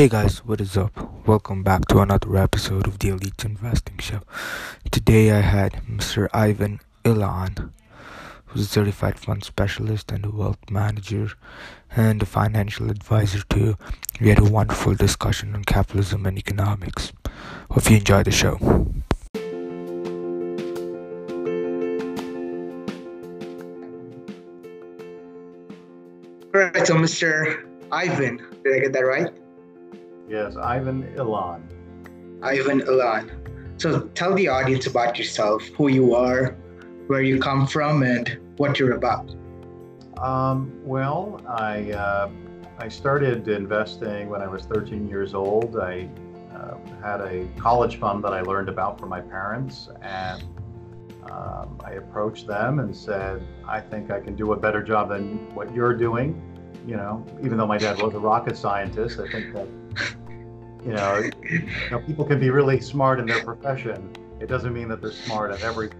Hey guys, what is up? Welcome back to another episode of the Elite Investing Show. Today I had Mr. Ivan Illán, who's a certified fund specialist and a wealth manager and a financial advisor too. We had a wonderful discussion on capitalism and economics. Hope you enjoy the show. All right, so Mr. Ivan, did I get that right? Yes, Ivan Illán. Ivan Illán. So tell the audience about yourself, who you are, where you come from, and what you're about. Um, well, I uh, I started investing when I was 13 years old. I uh, had a college fund that I learned about from my parents, and um, I approached them and said, "I think I can do a better job than what you're doing." You know, even though my dad was a rocket scientist, I think that you know, you know, people can be really smart in their profession. It doesn't mean that they're smart at everything.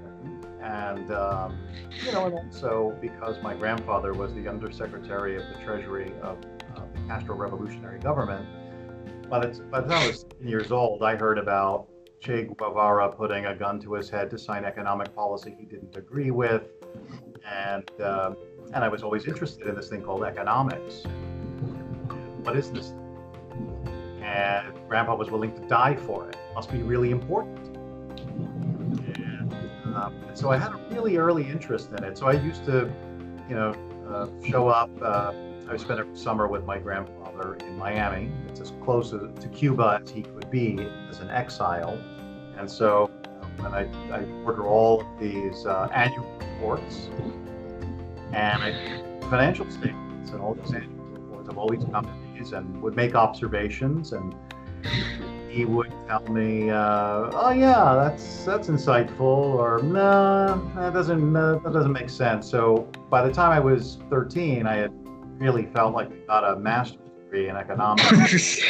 And, um, you know, and also because my grandfather was the undersecretary of the Treasury of uh, the Castro Revolutionary Government, by the, time I was 10 years old, I heard about Che Guevara putting a gun to his head to sign economic policy he didn't agree with. And, uh, and I was always interested in this thing called economics. What is this and grandpa was willing to die for it. Must be really important. And, um, and so I had a really early interest in it. So I used to, you know, uh, show up. Uh, I spent a summer with my grandfather in Miami. It's as close to, Cuba as he could be as an exile. And so when I, I order all of these uh, annual reports and I financial statements and all these annual reports of all these companies and would make observations and he would tell me, uh, "Oh yeah, that's that's insightful," or "No, that doesn't uh, that doesn't make sense." So by the time I was 13, I had really felt like I got a master's degree in economics,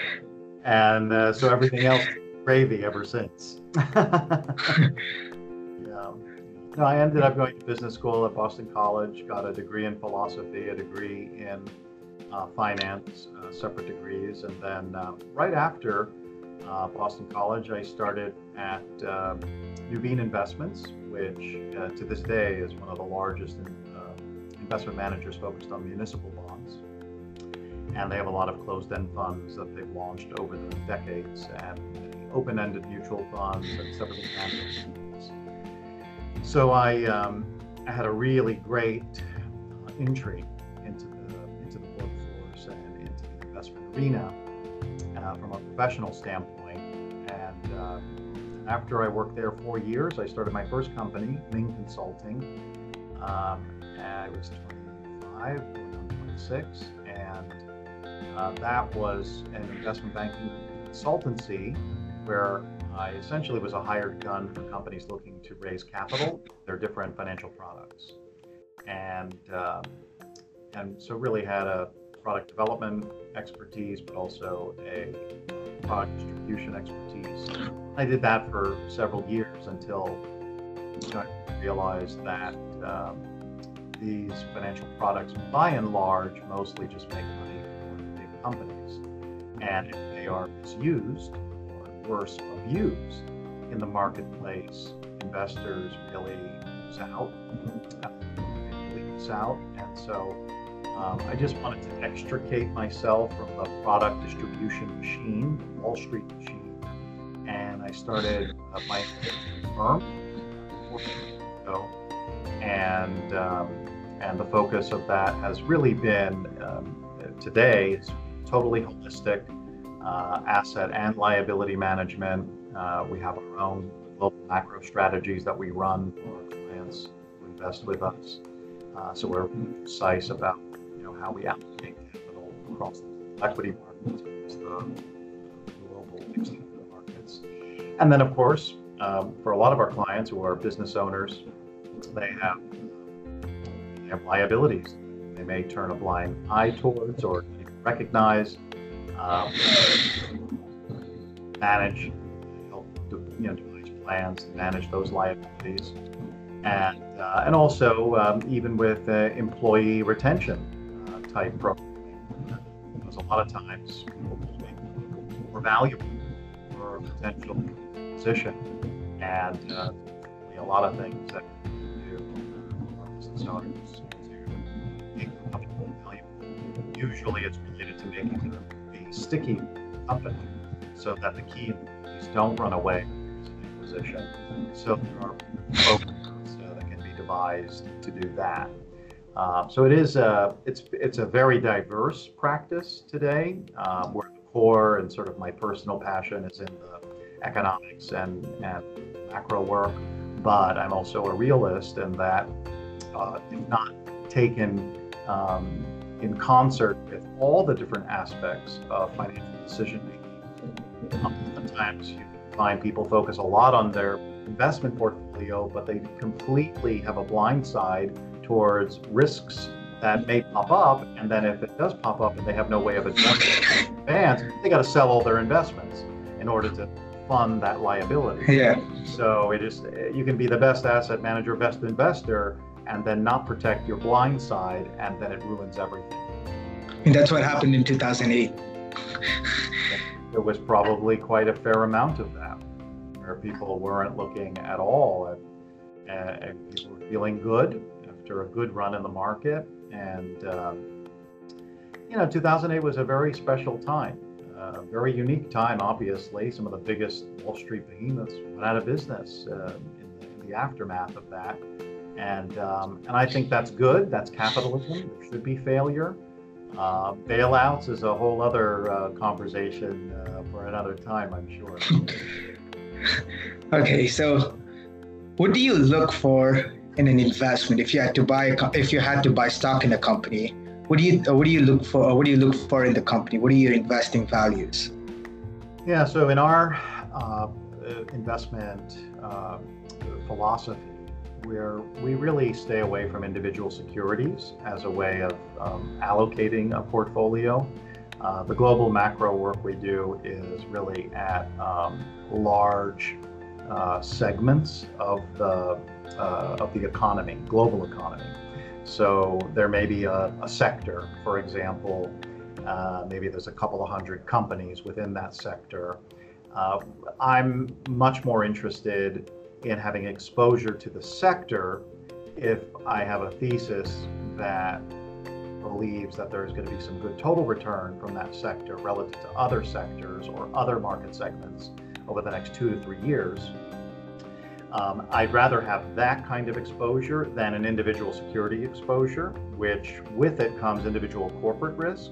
and uh, so everything else gravy ever since. yeah. No, I ended up going to business school at Boston College, got a degree in philosophy, a degree in uh, finance, uh, separate degrees. And then um, right after uh, Boston College, I started at um, Nuveen Investments, which to this day is one of the largest in, investment managers focused on municipal bonds. And they have a lot of closed end funds that they've launched over the decades and open ended mutual funds and separate funds. So I, um, I had a really great entry arena uh, from a professional standpoint. And uh, after I worked there four years, I started my first company, Ming Consulting. Um, I was 25, 26, and uh, that was an investment banking consultancy where I essentially was a hired gun for companies looking to raise capital, their different financial products. And um, and so really had a product development expertise, but also a product distribution expertise. I did that for several years until you know, I realized that um, these financial products, by and large, mostly just make money for big companies. And if they are misused, or worse, abused in the marketplace, investors really lose out, lose out. And so um, I just wanted to extricate myself from the product distribution machine, Wall Street machine, and I started uh, my firm ago, and um, and the focus of that has really been um, today is totally holistic uh, asset and liability management. Uh, we have our own global macro strategies that we run for our clients who invest with us. Uh, so we're precise about how we allocate capital across equity markets, the global markets. And then, of course, um, for a lot of our clients who are business owners, they have, they have liabilities. They may turn a blind eye towards or recognize, um, manage, help you know, devise plans to manage those liabilities, and uh, and also um, even with uh, employee retention type programming. Because a lot of times more valuable for a potential position. And uh, a lot of things that we do for business owners to make the company valuable. Usually it's related to making a sticky company so that the key employees don't run away position. So there are programs uh, that can be devised to do that. Um, so it is a, it's, it's a very diverse practice today, um, where the core and sort of my personal passion is in the economics and, and macro work, but I'm also a realist in that uh, not taken um, in concert with all the different aspects of financial decision making, sometimes you find people focus a lot on their investment portfolio, but they completely have a blind side towards risks that may pop up. And then if it does pop up and they have no way of addressing it in advance, they got to sell all their investments in order to fund that liability. Yeah. So it is you can be the best asset manager, best investor, and then not protect your blind side, and then it ruins everything. And that's what happened in 2008. There was probably quite a fair amount of that, where people weren't looking at all at, at people were feeling good after a good run in the market. And, um, you know, 2008 was a very special time, a very unique time, obviously. Some of the biggest Wall Street behemoths went out of business uh, in, the, in, the, aftermath of that. And, um, and I think that's good. That's capitalism. There should be failure. Uh, bailouts is a whole other uh, conversation uh, for another time, I'm sure. okay, so what do you look for in an investment if you had to buy if you had to buy stock in a company what do you what do you look for what do you look for in the company? What are your investing values? Yeah so in our uh, investment uh, philosophy where we really stay away from individual securities as a way of um, allocating a portfolio. Uh, the global macro work we do is really at um, large uh, segments of the uh, of the economy, global economy. So there may be a, a sector, for example, uh, maybe there's a couple of hundred companies within that sector. Uh, I'm much more interested in having exposure to the sector if I have a thesis that believes that there's going to be some good total return from that sector relative to other sectors or other market segments over the next two to three years. Um, I'd rather have that kind of exposure than an individual security exposure, which with it comes individual corporate risk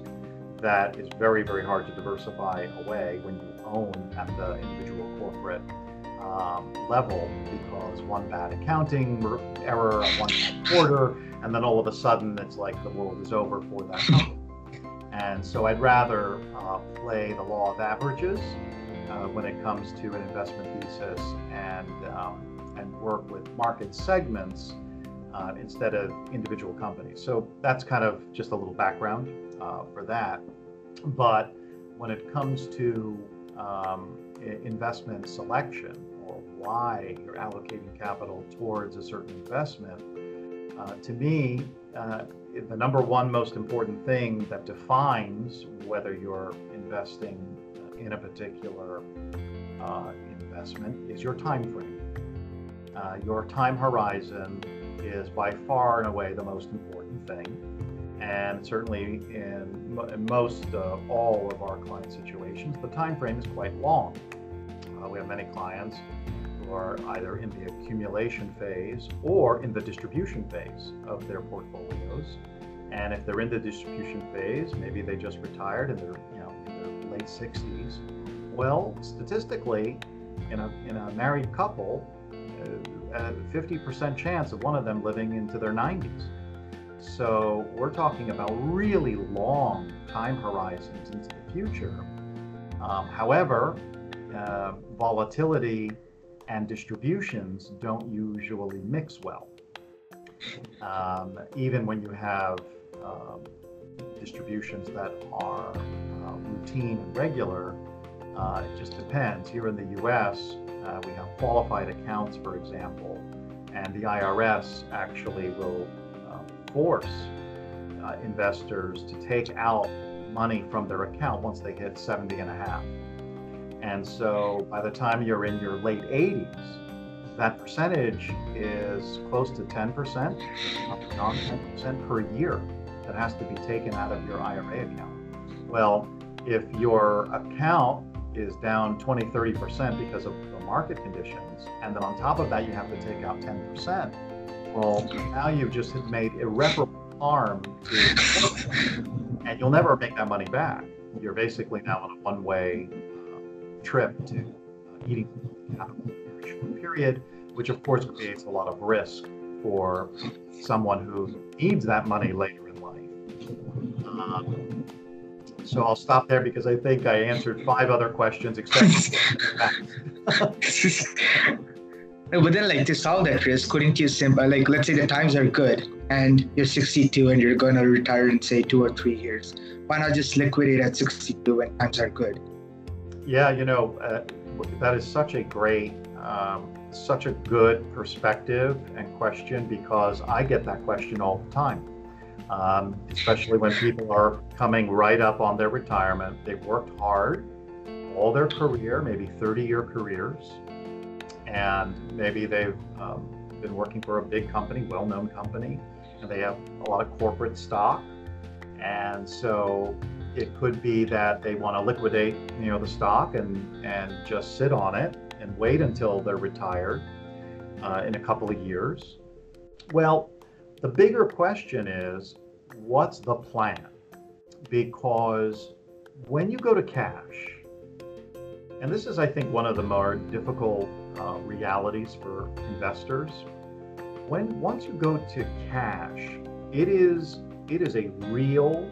that is very, very hard to diversify away when you own at the individual corporate um, level because one bad accounting error, one bad quarter, and then all of a sudden it's like the world is over for that company. And so I'd rather uh, play the law of averages uh, when it comes to an investment thesis and um, and work with market segments uh, instead of individual companies. So that's kind of just a little background uh, for that. But when it comes to um, investment selection or why you're allocating capital towards a certain investment, uh, to me, uh, the number one most important thing that defines whether you're investing in a particular uh, investment is your time frame. Uh, your time horizon is by far and away the most important thing. And certainly in, in most uh, all of our client situations, the time frame is quite long. Uh, we have many clients who are either in the accumulation phase or in the distribution phase of their portfolios. And if they're in the distribution phase, maybe they just retired and they're late 60s. Well, statistically, in a in a married couple, a 50% chance of one of them living into their 90s. So we're talking about really long time horizons into the future. Um, however, uh, volatility and distributions don't usually mix well. Um, even when you have um, distributions that are uh, routine and regular, uh, it just depends. Here in the US, uh, we have qualified accounts, for example, and the IRS actually will uh, force uh, investors to take out money from their account once they hit 70 and a half. And so by the time you're in your late 80s, that percentage is close to 10%, non 10% per year that has to be taken out of your IRA account. Well, if your account is down 20, 30% because of the market conditions, and then on top of that, you have to take out 10%, well, now you've just made irreparable harm to, and you'll never make that money back. You're basically now on a one way uh, trip to uh, eating capital period, which of course creates a lot of risk for someone who needs that money later in life. Um, so I'll stop there because I think I answered five other questions except. but then, like to solve that risk, couldn't you simply like let's say the times are good and you're 62 and you're going to retire in say two or three years? Why not just liquidate at 62 when times are good? Yeah, you know uh, that is such a great um, such a good perspective and question because I get that question all the time. Um, especially when people are coming right up on their retirement. They've worked hard all their career, maybe 30 year careers, and maybe they've um, been working for a big company, well known company, and they have a lot of corporate stock. And so it could be that they want to liquidate, you know, the stock and, and just sit on it and wait until they're retired uh, in a couple of years? Well, the bigger question is what's the plan? Because when you go to cash, and this is, I think, one of the more difficult uh, realities for investors. When once you go to cash, it is it is a real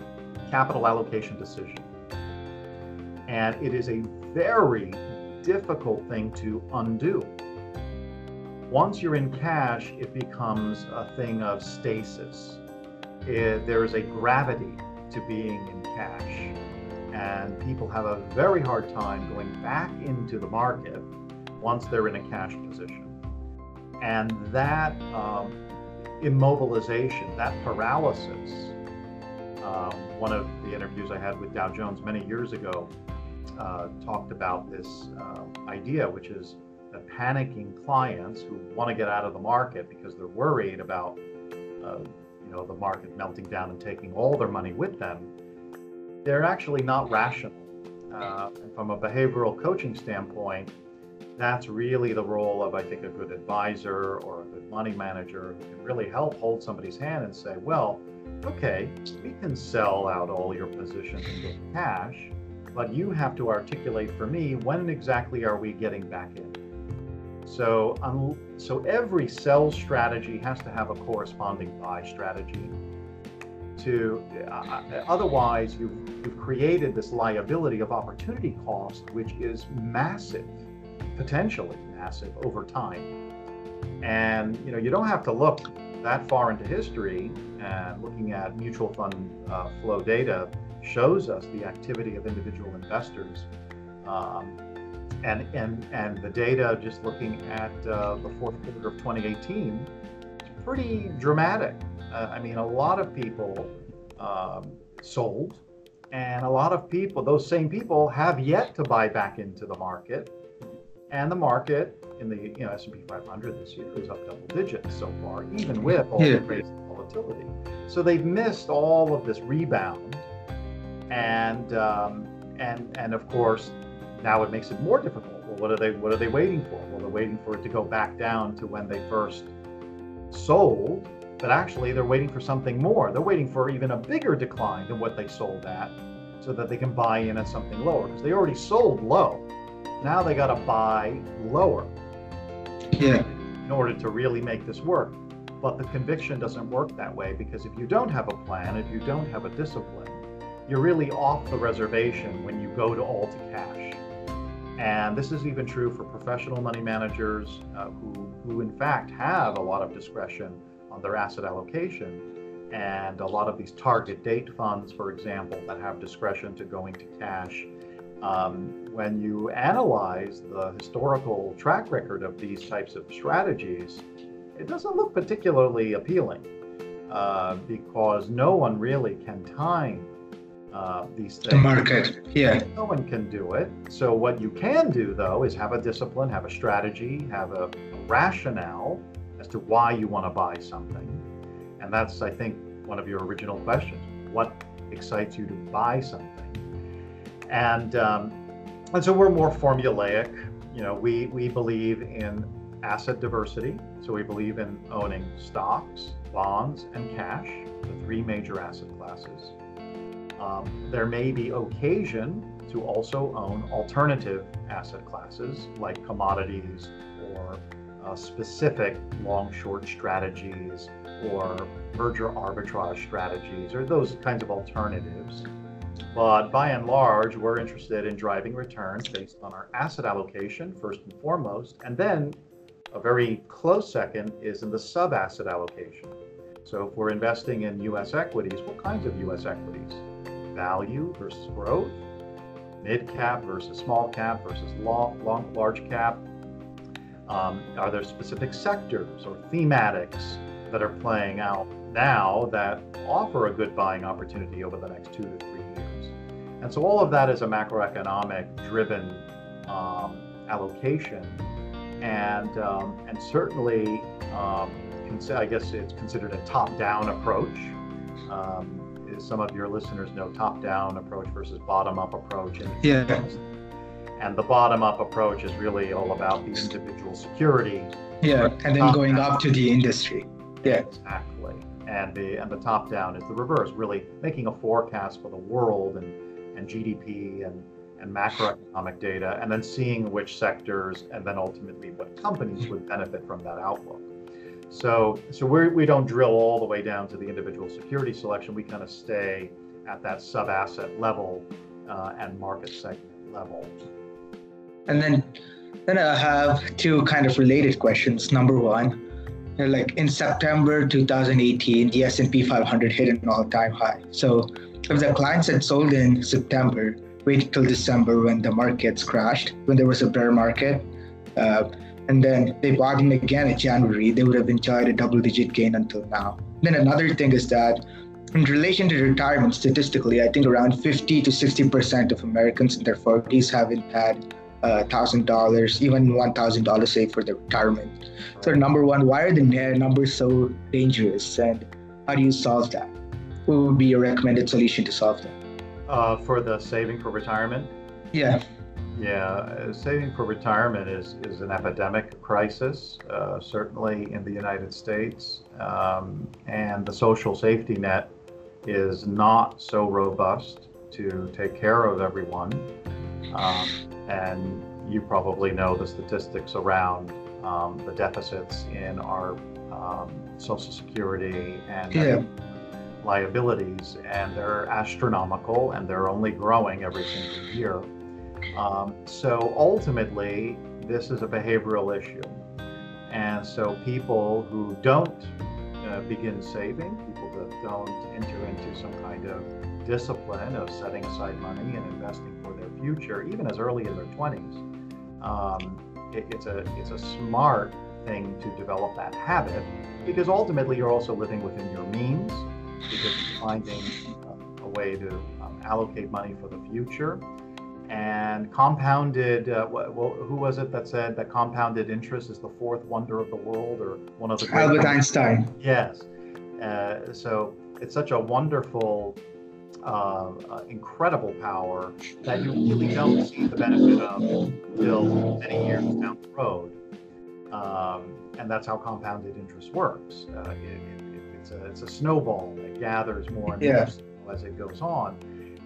capital allocation decision, and it is a very difficult thing to undo. Once you're in cash, it becomes a thing of stasis. It, there is a gravity to being in cash, and people have a very hard time going back into the market once they're in a cash position. And that um, immobilization, that paralysis, um, one of the interviews I had with Dow Jones many years ago, uh, talked about this uh, idea, which is that panicking clients who want to get out of the market because they're worried about, uh, you know, the market melting down and taking all their money with them, they're actually not rational. Uh, and from a behavioral coaching standpoint, that's really the role of, I think, a good advisor or a good money manager who can really help hold somebody's hand and say, well, okay, we can sell out all your positions and get cash but you have to articulate for me when exactly are we getting back in. So, um, so every sell strategy has to have a corresponding buy strategy. To uh, otherwise, you've, you've created this liability of opportunity cost, which is massive, potentially massive over time. And you know, you don't have to look that far into history and looking at mutual fund uh, flow data shows us the activity of individual investors. Um, and, and, and the data, just looking at uh, the fourth quarter of 2018, is pretty dramatic. Uh, I mean, a lot of people um, sold, and a lot of people, those same people, have yet to buy back into the market. And the market in the you know S&P 500 this year is up double digits so far, even with all yeah. the crazy volatility. So they've missed all of this rebound and um, and and of course now it makes it more difficult. Well, what are they what are they waiting for? Well, they're waiting for it to go back down to when they first sold, but actually they're waiting for something more. They're waiting for even a bigger decline than what they sold at, so that they can buy in at something lower because they already sold low. Now they got to buy lower. Yeah. In order to really make this work. But the conviction doesn't work that way because if you don't have a plan, if you don't have a discipline, you're really off the reservation when you go to all to cash. And this is even true for professional money managers uh, who, who, in fact, have a lot of discretion on their asset allocation. And a lot of these target date funds, for example, that have discretion to going to cash. Um, when you analyze the historical track record of these types of strategies, it doesn't look particularly appealing uh, because no one really can time uh, these things. The market, yeah. No one can do it. So what you can do though is have a discipline, have a strategy, have a, a rationale as to why you want to buy something. And that's, I think, one of your original questions. What excites you to buy something? And um, and so we're more formulaic. You know, we we believe in asset diversity. So we believe in owning stocks, bonds, and cash, the three major asset classes. Um, there may be occasion to also own alternative asset classes like commodities or uh, specific long short strategies or merger arbitrage strategies or those kinds of alternatives. But by and large, we're interested in driving returns based on our asset allocation, first and foremost. And then a very close second is in the sub asset allocation. So if we're investing in US equities, what kinds of US equities? Value versus growth, mid cap versus small cap versus long, long large cap. Um, are there specific sectors or thematics that are playing out now that offer a good buying opportunity over the next two to three years? And so all of that is a macroeconomic driven um, allocation. And, um, and certainly, um, I guess it's considered a top down approach. Um, some of your listeners know top down approach versus bottom up approach. And, yeah. and the bottom up approach is really all about the individual security. Yeah, and then going up to the industry. Yeah. Exactly. And the and the top down is the reverse, really making a forecast for the world and, and GDP and, and macroeconomic data, and then seeing which sectors and then ultimately what companies would benefit from that outlook. So, so we're, we don't drill all the way down to the individual security selection. We kind of stay at that sub asset level uh, and market segment level. And then, then I have two kind of related questions. Number one, like in September 2018, the S&P 500 hit an all-time high. So if the clients had sold in September, wait till December when the markets crashed, when there was a bear market, uh, and then they bought in again in January, they would have enjoyed a double digit gain until now. Then another thing is that in relation to retirement, statistically, I think around 50 to 60% of Americans in their 40s haven't had $1,000, uh, even $1,000 saved for their retirement. So, number one, why are the numbers so dangerous and how do you solve that? What would be your recommended solution to solve that? Uh, for the saving for retirement? Yeah. Yeah, uh, saving for retirement is, is an epidemic crisis, uh, certainly in the United States. Um, and the social safety net is not so robust to take care of everyone. Um, and you probably know the statistics around um, the deficits in our um, Social Security and yeah. liabilities, and they're astronomical and they're only growing every single year. Um, so ultimately, this is a behavioral issue. And so people who don't uh, begin saving, people that don't enter into some kind of discipline of setting aside money and investing for their future, even as early in their 20s, um, it, it's a it's a smart thing to develop that habit because ultimately you're also living within your means because you're finding a way to um, allocate money for the future and compounded uh, well, who was it that said that compounded interest is the fourth wonder of the world or one of the albert einstein. Yes. Uh, so it's such a wonderful uh, uh, incredible power that you really don't see the benefit of until many years down the road. Um, and that's how compounded interest works. Uh, it, it, it's, a, it's a snowball that gathers more and yeah. more as it goes on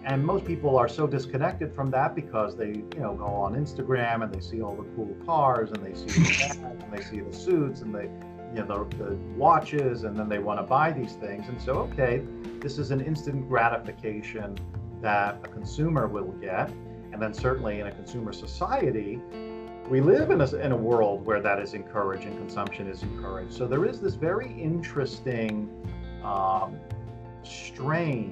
and most people are so disconnected from that because they you know go on instagram and they see all the cool cars and they see the bags and they see the suits and they you know the, the watches and then they want to buy these things. And so okay this is an instant gratification that a consumer will get. And then certainly in a consumer society we live in a, in a world where that is encouraged and consumption is encouraged. So there is this very interesting um, strain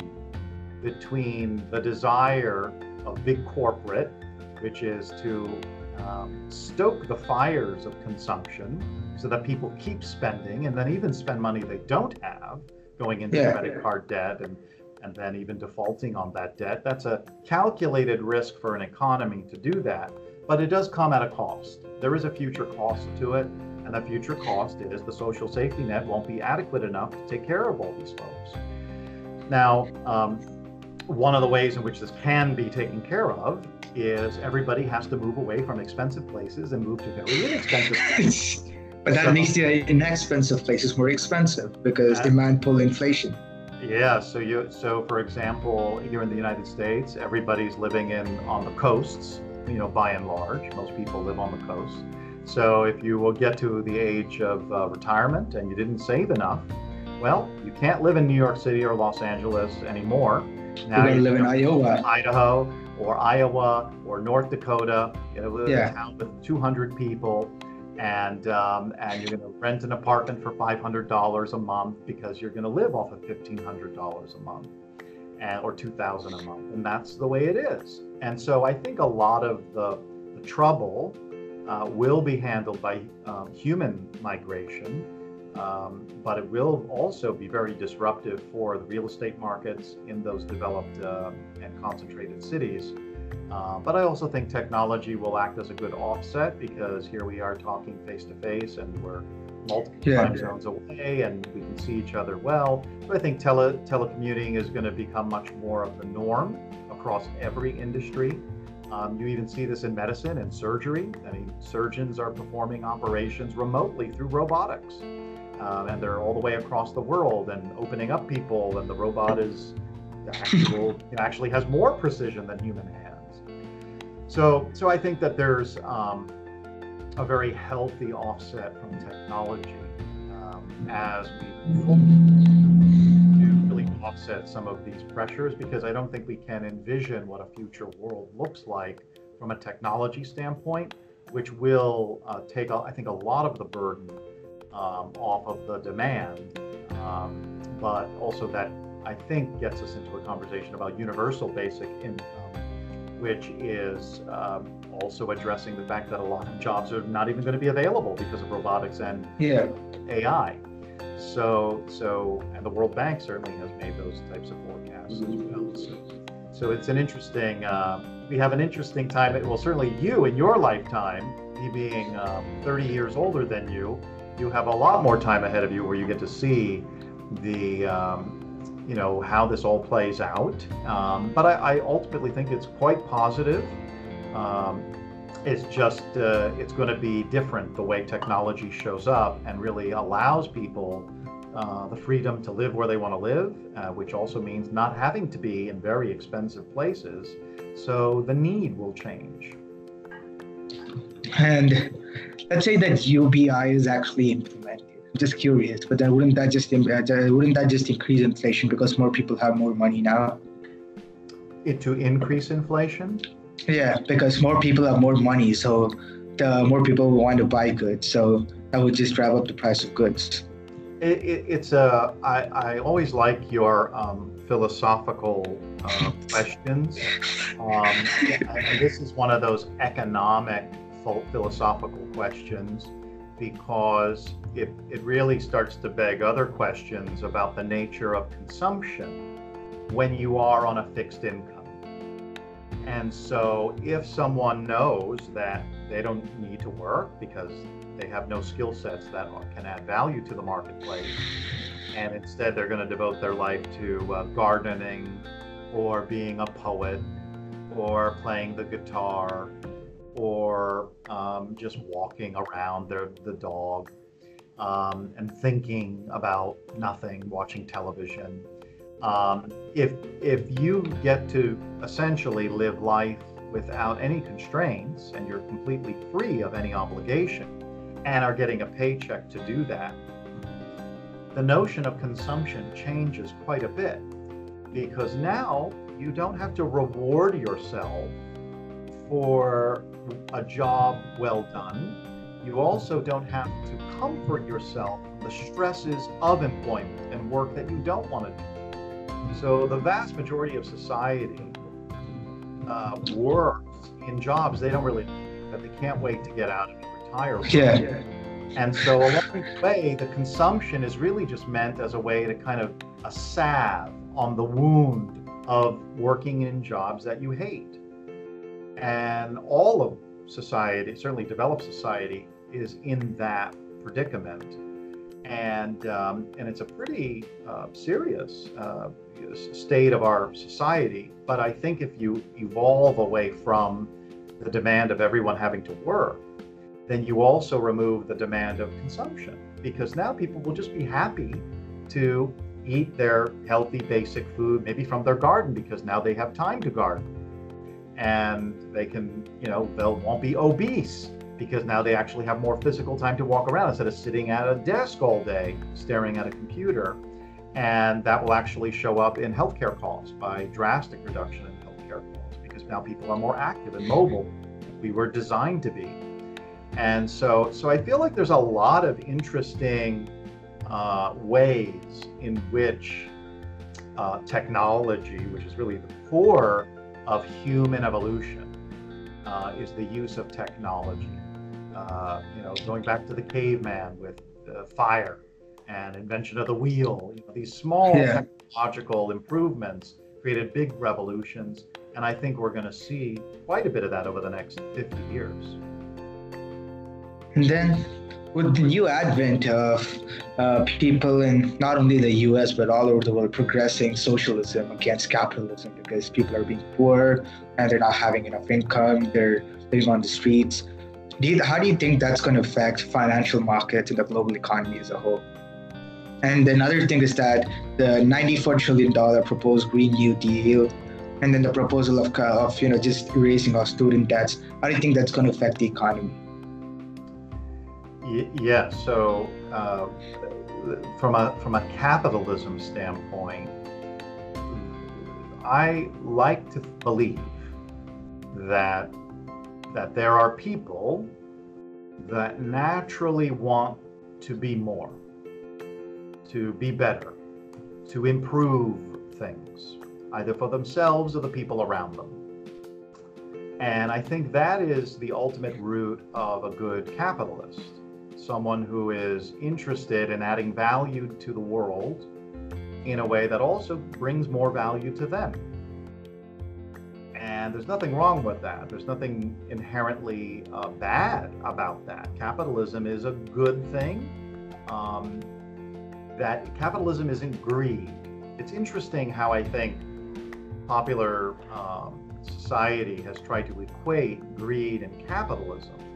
between the desire of big corporate, which is to um, stoke the fires of consumption so that people keep spending and then even spend money they don't have, going into yeah. credit card debt and and then even defaulting on that debt. That's a calculated risk for an economy to do that, but it does come at a cost. There is a future cost to it, and the future cost is the social safety net won't be adequate enough to take care of all these folks. Now, um, one of the ways in which this can be taken care of is everybody has to move away from expensive places and move to very inexpensive places. but that so, makes the inexpensive places more expensive because demand pull inflation. Yeah, so you so for example, here in the United States, everybody's living in on the coasts, you know, by and large. Most people live on the coast. So if you will get to the age of uh, retirement and you didn't save enough, well, you can't live in New York City or Los Angeles anymore. Now you live in Iowa, Idaho, or Iowa, or North Dakota. You know, yeah. a town with 200 people, and um, and you're going to rent an apartment for $500 a month because you're going to live off of $1,500 a month, and or 2,000 a month, and that's the way it is. And so I think a lot of the, the trouble uh, will be handled by um, human migration, um, but it will also be very disruptive for the real estate markets in those developed uh, and concentrated cities. Uh, but I also think technology will act as a good offset because here we are talking face to face and we're multiple yeah, time yeah. zones away and we can see each other well. So I think tele- telecommuting is going to become much more of the norm across every industry. Um, you even see this in medicine and surgery. I mean, surgeons are performing operations remotely through robotics. Um, and they're all the way across the world and opening up people, and the robot is actual, actually has more precision than human hands. So, so I think that there's um, a very healthy offset from technology um, as we really offset some of these pressures because I don't think we can envision what a future world looks like from a technology standpoint, which will uh, take, I think, a lot of the burden um, off of the demand, um, but also that I think gets us into a conversation about universal basic income, which is um, also addressing the fact that a lot of jobs are not even going to be available because of robotics and yeah. AI. So, so, and the World Bank certainly has made those types of forecasts as well. So, so it's an interesting. Uh, we have an interesting time. It well, certainly you in your lifetime, me being um, 30 years older than you, you have a lot more time ahead of you where you get to see the, um, you know, how this all plays out. Um, but I, I, ultimately think it's quite positive. Um, it's just uh, it's going to be different the way technology shows up and really allows people uh, the freedom to live where they want to live, uh, which also means not having to be in very expensive places. So the need will change. And let's say that UBI is actually implemented. I'm just curious, but then wouldn't that just uh, wouldn't that just increase inflation because more people have more money now? It to increase inflation? Yeah, because more people have more money, so the more people will want to buy goods. So that would just drive up the price of goods. It, it, it's a. I, I always like your um, philosophical uh, questions. Um, and this is one of those economic philosophical questions because it, it really starts to beg other questions about the nature of consumption when you are on a fixed income. And so, if someone knows that they don't need to work because they have no skill sets that can add value to the marketplace, and instead they're going to devote their life to uh, gardening or being a poet or playing the guitar just walking around their, the dog um, and thinking about nothing, watching television. Um, if if you get to essentially live life without any constraints and you're completely free of any obligation and are getting a paycheck to do that, the notion of consumption changes quite a bit because now you don't have to reward yourself for a job well done. You also don't have to comfort yourself from the stresses of employment and work that you don't want to do. So the vast majority of society uh, works in jobs they don't really that they can't wait to get out and retire. Yeah. And so along the way, the consumption is really just meant as a way to kind of a salve on the wound of working in jobs that you hate. And all of society, certainly developed society, is in that predicament. And, um, and it's a pretty uh, serious uh, state of our society. But I think if you evolve away from the demand of everyone having to work, then you also remove the demand of consumption because now people will just be happy to eat their healthy basic food maybe from their garden because now they have time to garden and they can you know they won't be obese because now they actually have more physical time to walk around instead of sitting at a desk all day staring at a computer. And that will actually show up in healthcare costs by drastic reduction in healthcare costs because now people are more active and mobile we were designed to be. And so so i feel like there's a lot of interesting uh, ways in which uh, technology which is really the core of human evolution uh, is the use of technology uh, you know going back to the caveman with fire and invention of the wheel you know, these small yeah. technological improvements created big revolutions and i think we're going to see quite a bit of that over the next 50 years and then with the new advent of uh, people in not only the US but all over the world progressing socialism against capitalism because people are being poor and they're not having enough income, they're living on the streets. Do you, how do you think that's going to affect financial markets and the global economy as a whole? And another thing is that the $94 trillion proposed Green New Deal and then the proposal of, of you know just erasing our student debts, how do you think that's going to affect the economy? Yeah. So uh, from a from a capitalism standpoint, I like to believe that that there are people that naturally want to be more, to be better, to improve things, either for themselves or the people around them. And I think that is the ultimate root of a good capitalist someone who is interested in adding value to the world in a way that also brings more value to them. And there's nothing wrong with that. There's nothing inherently uh, bad about that. Capitalism is a good thing. Um, that capitalism isn't greed. It's interesting how I think popular um, society has tried to equate greed and capitalism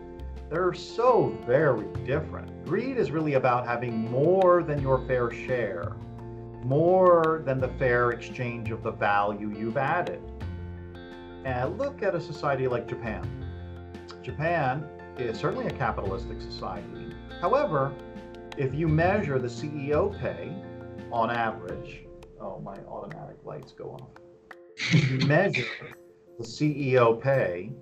they're so very different. Greed is really about having more than your fair share, more than the fair exchange of the value you've added. And look at a society like Japan. Japan is certainly a capitalistic society. However, if you measure the CEO pay on average, oh, my automatic lights go off. If you measure the CEO pay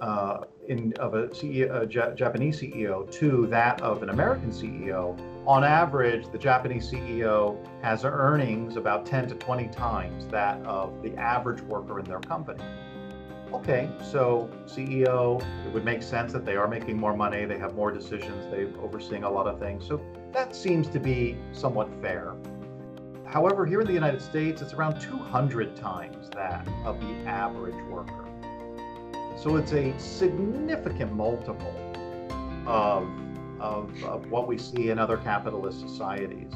uh, in, of a, CEO, a Japanese CEO to that of an American CEO, on average, the Japanese CEO has earnings about 10 to 20 times that of the average worker in their company. Okay, so CEO, it would make sense that they are making more money, they have more decisions, they're overseeing a lot of things. So that seems to be somewhat fair. However, here in the United States, it's around 200 times that of the average worker. So it's a significant multiple of, of, of what we see in other capitalist societies.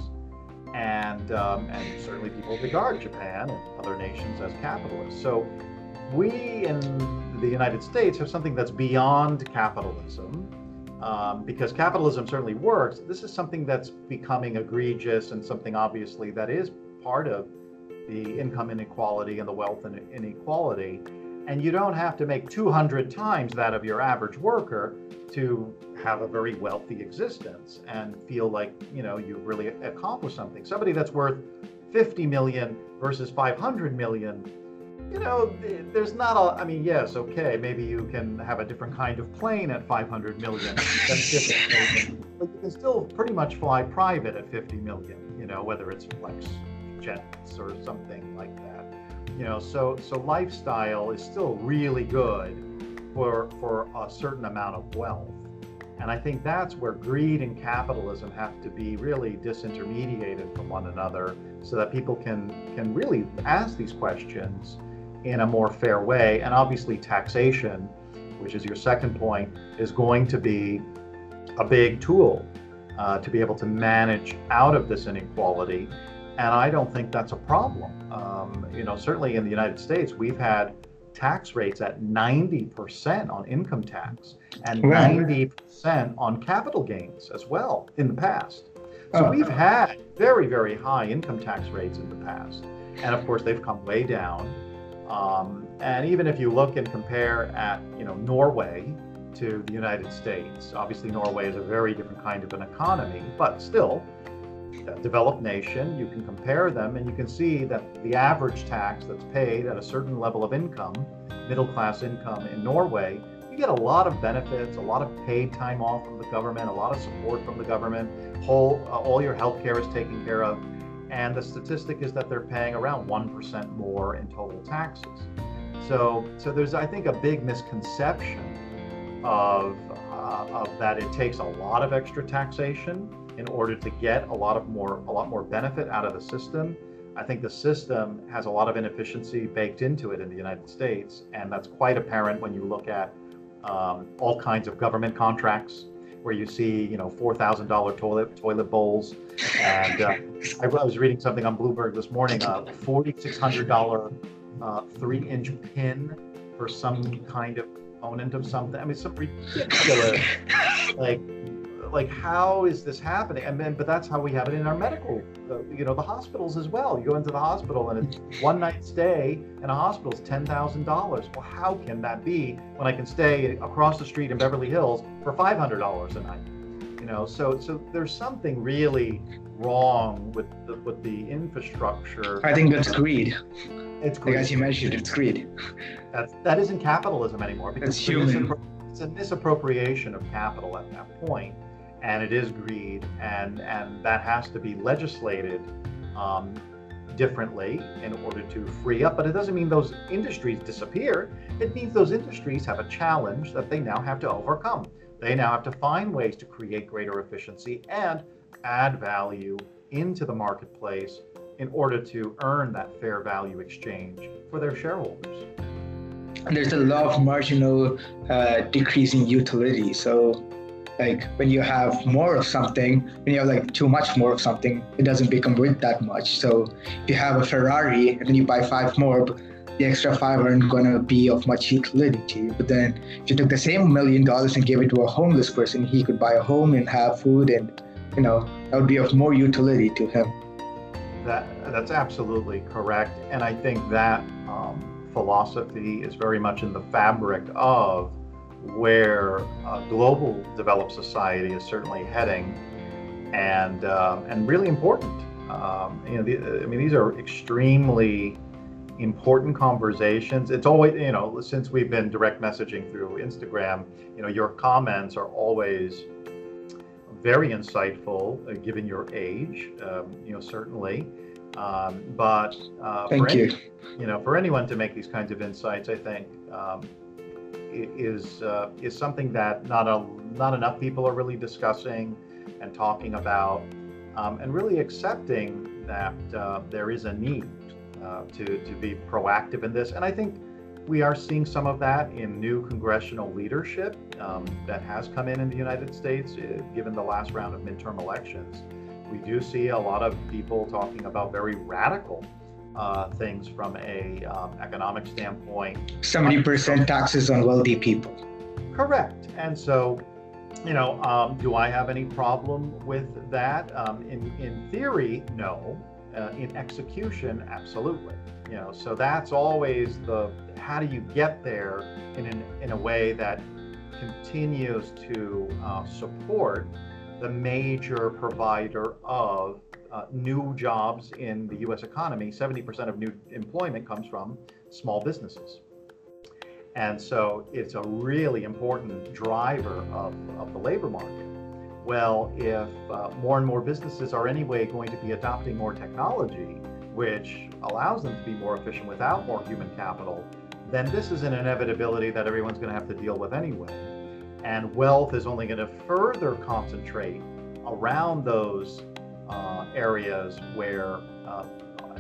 And, um, and certainly people regard Japan and other nations as capitalists. So we in the United States have something that's beyond capitalism. Um, because capitalism certainly works, this is something that's becoming egregious and something obviously that is part of the income inequality and the wealth inequality. And you don't have to make 200 times that of your average worker to have a very wealthy existence and feel like, you know, you've really accomplished something. Somebody that's worth 50 million versus 500 million, you know, there's not a, I mean, yes, okay, maybe you can have a different kind of plane at 500 million. Different. But you can still pretty much fly private at 50 million, you know, whether it's flex jets or something like that you know so so lifestyle is still really good for for a certain amount of wealth And I think that's where greed and capitalism have to be really disintermediated from one another so that people can, can really ask these questions in a more fair way. And obviously, taxation, which is your second point, is going to be a big tool uh, to be able to manage out of this inequality. And I don't think that's a problem. Um, you know, certainly in the United States, we've had tax rates at 90% on income tax and 90% on capital gains as well in the past. So oh. we've had very, very high income tax rates in the past. And of course, they've come way down. Um, and even if you look and compare at, you know, Norway to the United States, obviously Norway is a very different kind of an economy, but still, developed nation, you can compare them and you can see that the average tax that's paid at a certain level of income, middle class income in Norway, you get a lot of benefits, a lot of paid time off from the government, a lot of support from the government, whole, uh, all your health care is taken care of. And the statistic is that they're paying around 1% more in total taxes. So, so there's, I think, a big misconception of, uh, of that it takes a lot of extra taxation in order to get a lot of more a lot more benefit out of the system. I think the system has a lot of inefficiency baked into it in the United States, and that's quite apparent when you look at um, all kinds of government contracts where you see, you know, four thousand dollar toilet toilet bowls, and uh, I, I, was reading something on Bloomberg this morning, a forty six hundred dollar uh, three inch pin for some kind of component of something. I mean, some ridiculous, like like how is this happening? And then but that's how we have it in our medical uh, you know the hospitals as well. You go into the hospital and it's one night stay in a hospital is $10000 well how can that be when i can stay across the street in beverly hills for $500 a night? You know so so there's something really wrong with the, with the infrastructure. I think that's greed. It's greed. Like as you mentioned it's greed. That's that isn't capitalism anymore because it's human. it's a misappropriation of capital at that point and it is greed, and and that has to be legislated um, differently in order to free up. But it doesn't mean those industries disappear. It means those industries have a challenge that they now have to overcome. They now have to find ways to create greater efficiency and add value into the marketplace in order to earn that fair value exchange for their shareholders. There's a lot of marginal uh, decrease in utility. So like when you have more of something when you have like too much more of something it doesn't become worth that much. So if you have a ferrari and then you buy five more the extra five aren't going to be of much utility to you. But then if you took the same million dollars and gave it to a homeless person he could buy a home and have food and you know that would be of more utility to him. That that's absolutely correct. And i think that um, philosophy is very much in the fabric of where a global developed society is certainly heading, and uh, and really important. Um, you know, the, I mean, these are extremely important conversations. It's always, you know, since we've been direct messaging through Instagram, you know, your comments are always very insightful, uh, given your age. Um, you know, certainly. Um, but uh, thank you. Any, you know, for anyone to make these kinds of insights, I think um, is uh, is something that not a not enough people are really discussing and talking about, um, and really accepting that uh, there is a need uh, to to be proactive in this. And I think we are seeing some of that in new congressional leadership um, that has come in in the United States, uh, given the last round of midterm elections. We do see a lot of people talking about very radical uh, things from a um, economic standpoint. 70% taxes on wealthy people. Correct. And so, you know, um, do I have any problem with that? Um, in, in theory, no. Uh, in execution, absolutely. You know, so that's always the how do you get there in, an, in a way that continues to uh, support the major provider of uh, new jobs in the US economy, 70% of new employment comes from small businesses. And so it's a really important driver of, of the labor market. Well, if uh, more and more businesses are anyway going to be adopting more technology, which allows them to be more efficient without more human capital, then this is an inevitability that everyone's going to have to deal with anyway. and wealth is only going to further concentrate around those uh, areas where uh,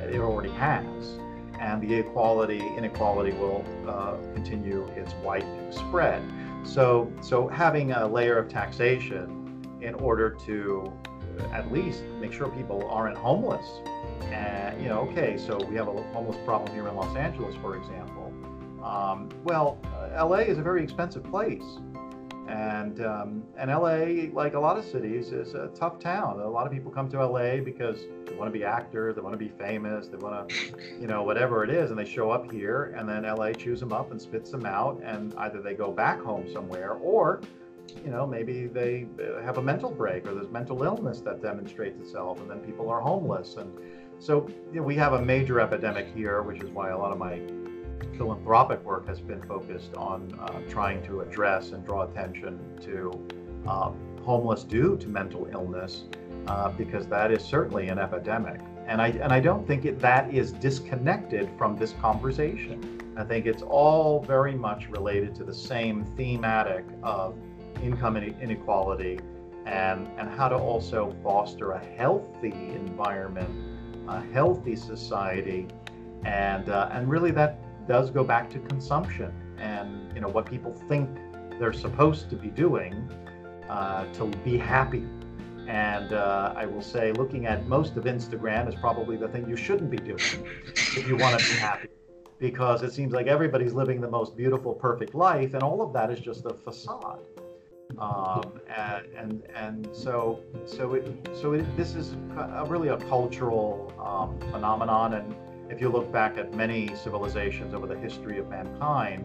it already has. And the equality, inequality will uh, continue its widening spread. So, so having a layer of taxation in order to at least make sure people aren't homeless. And, you know, okay, so we have a homeless problem here in Los Angeles, for example. Um, well, LA is a very expensive place. And um, and LA, like a lot of cities, is a tough town. A lot of people come to LA because they want to be actors, they want to be famous, they want to, you know, whatever it is, and they show up here, and then LA chews them up and spits them out, and either they go back home somewhere, or, you know, maybe they have a mental break, or there's mental illness that demonstrates itself, and then people are homeless, and so you know, we have a major epidemic here, which is why a lot of my philanthropic work has been focused on uh, trying to address and draw attention to uh, homeless due to mental illness, uh, because that is certainly an epidemic. And I and I don't think it, that is disconnected from this conversation. I think it's all very much related to the same thematic of income inequality and and how to also foster a healthy environment, a healthy society, and uh, and really that does go back to consumption and you know what people think they're supposed to be doing uh, to be happy. And uh, I will say, looking at most of Instagram is probably the thing you shouldn't be doing if you want to be happy, because it seems like everybody's living the most beautiful, perfect life, and all of that is just a facade. Um, and, and and so so it so it, this is a, really a cultural um, phenomenon, and if you look back at many civilizations over the history of mankind,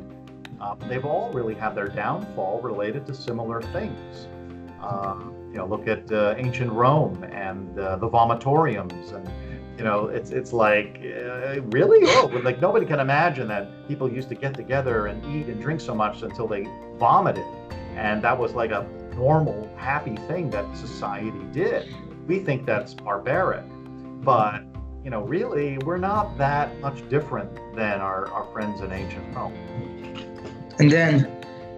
uh, they've all really had their downfall related to similar things. Um, you know, look at uh, ancient Rome and uh, the vomitoriums, and you know, it's it's like uh, really, oh, like nobody can imagine that people used to get together and eat and drink so much until they vomited, and that was like a normal, happy thing that society did. We think that's barbaric, but you know, really, we're not that much different than our, our friends in ancient Rome. And then,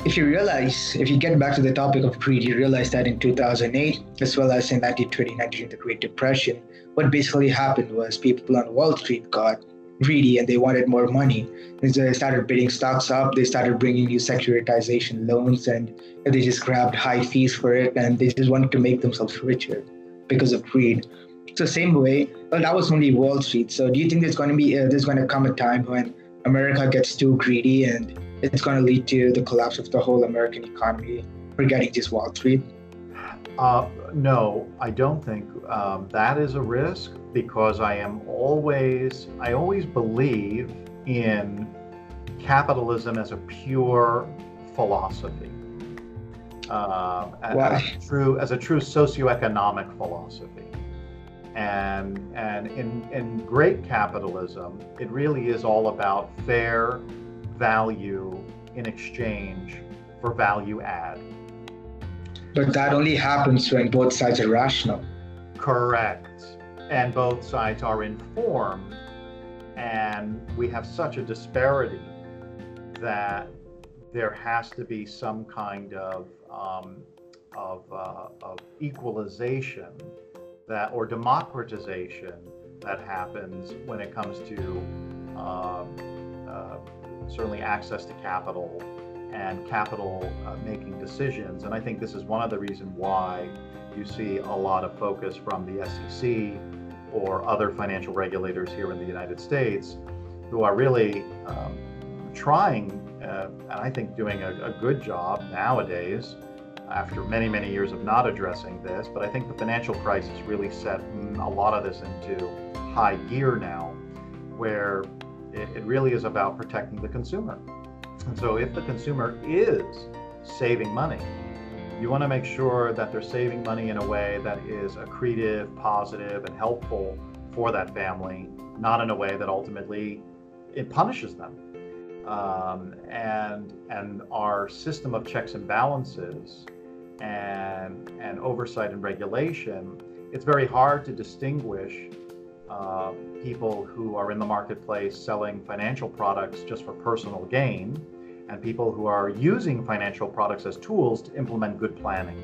if you realize, if you get back to the topic of greed, you realize that in 2008, as well as in 1929 during the Great Depression, what basically happened was people on Wall Street got greedy and they wanted more money. And so they started bidding stocks up, they started bringing you securitization loans, and they just grabbed high fees for it, and they just wanted to make themselves richer because of greed. So same way, well, that was only Wall Street. So do you think there's going to be uh, there's going to come a time when America gets too greedy and it's going to lead to the collapse of the whole American economy, forgetting just Wall Street? Uh, no, I don't think um, that is a risk because I am always I always believe in capitalism as a pure philosophy. Uh, as, a true as a true socioeconomic philosophy. And, and in, in great capitalism, it really is all about fair value in exchange for value add. But that only happens when both sides are rational. Correct. And both sides are informed. And we have such a disparity that there has to be some kind of, um, of, uh, of equalization that or democratization that happens when it comes to um, uh, certainly access to capital and capital uh, making decisions. And I think this is one of the reasons why you see a lot of focus from the SEC or other financial regulators here in the United States who are really um, trying, uh, and I think doing a, a good job nowadays after many, many years of not addressing this. But I think the financial crisis really set a lot of this into high gear now, where it, it really is about protecting the consumer. And so if the consumer is saving money, you want to make sure that they're saving money in a way that is accretive, positive, and helpful for that family, not in a way that ultimately it punishes them. Um, and and our system of checks and balances and, and oversight and regulation, it's very hard to distinguish uh, people who are in the marketplace selling financial products just for personal gain and people who are using financial products as tools to implement good planning.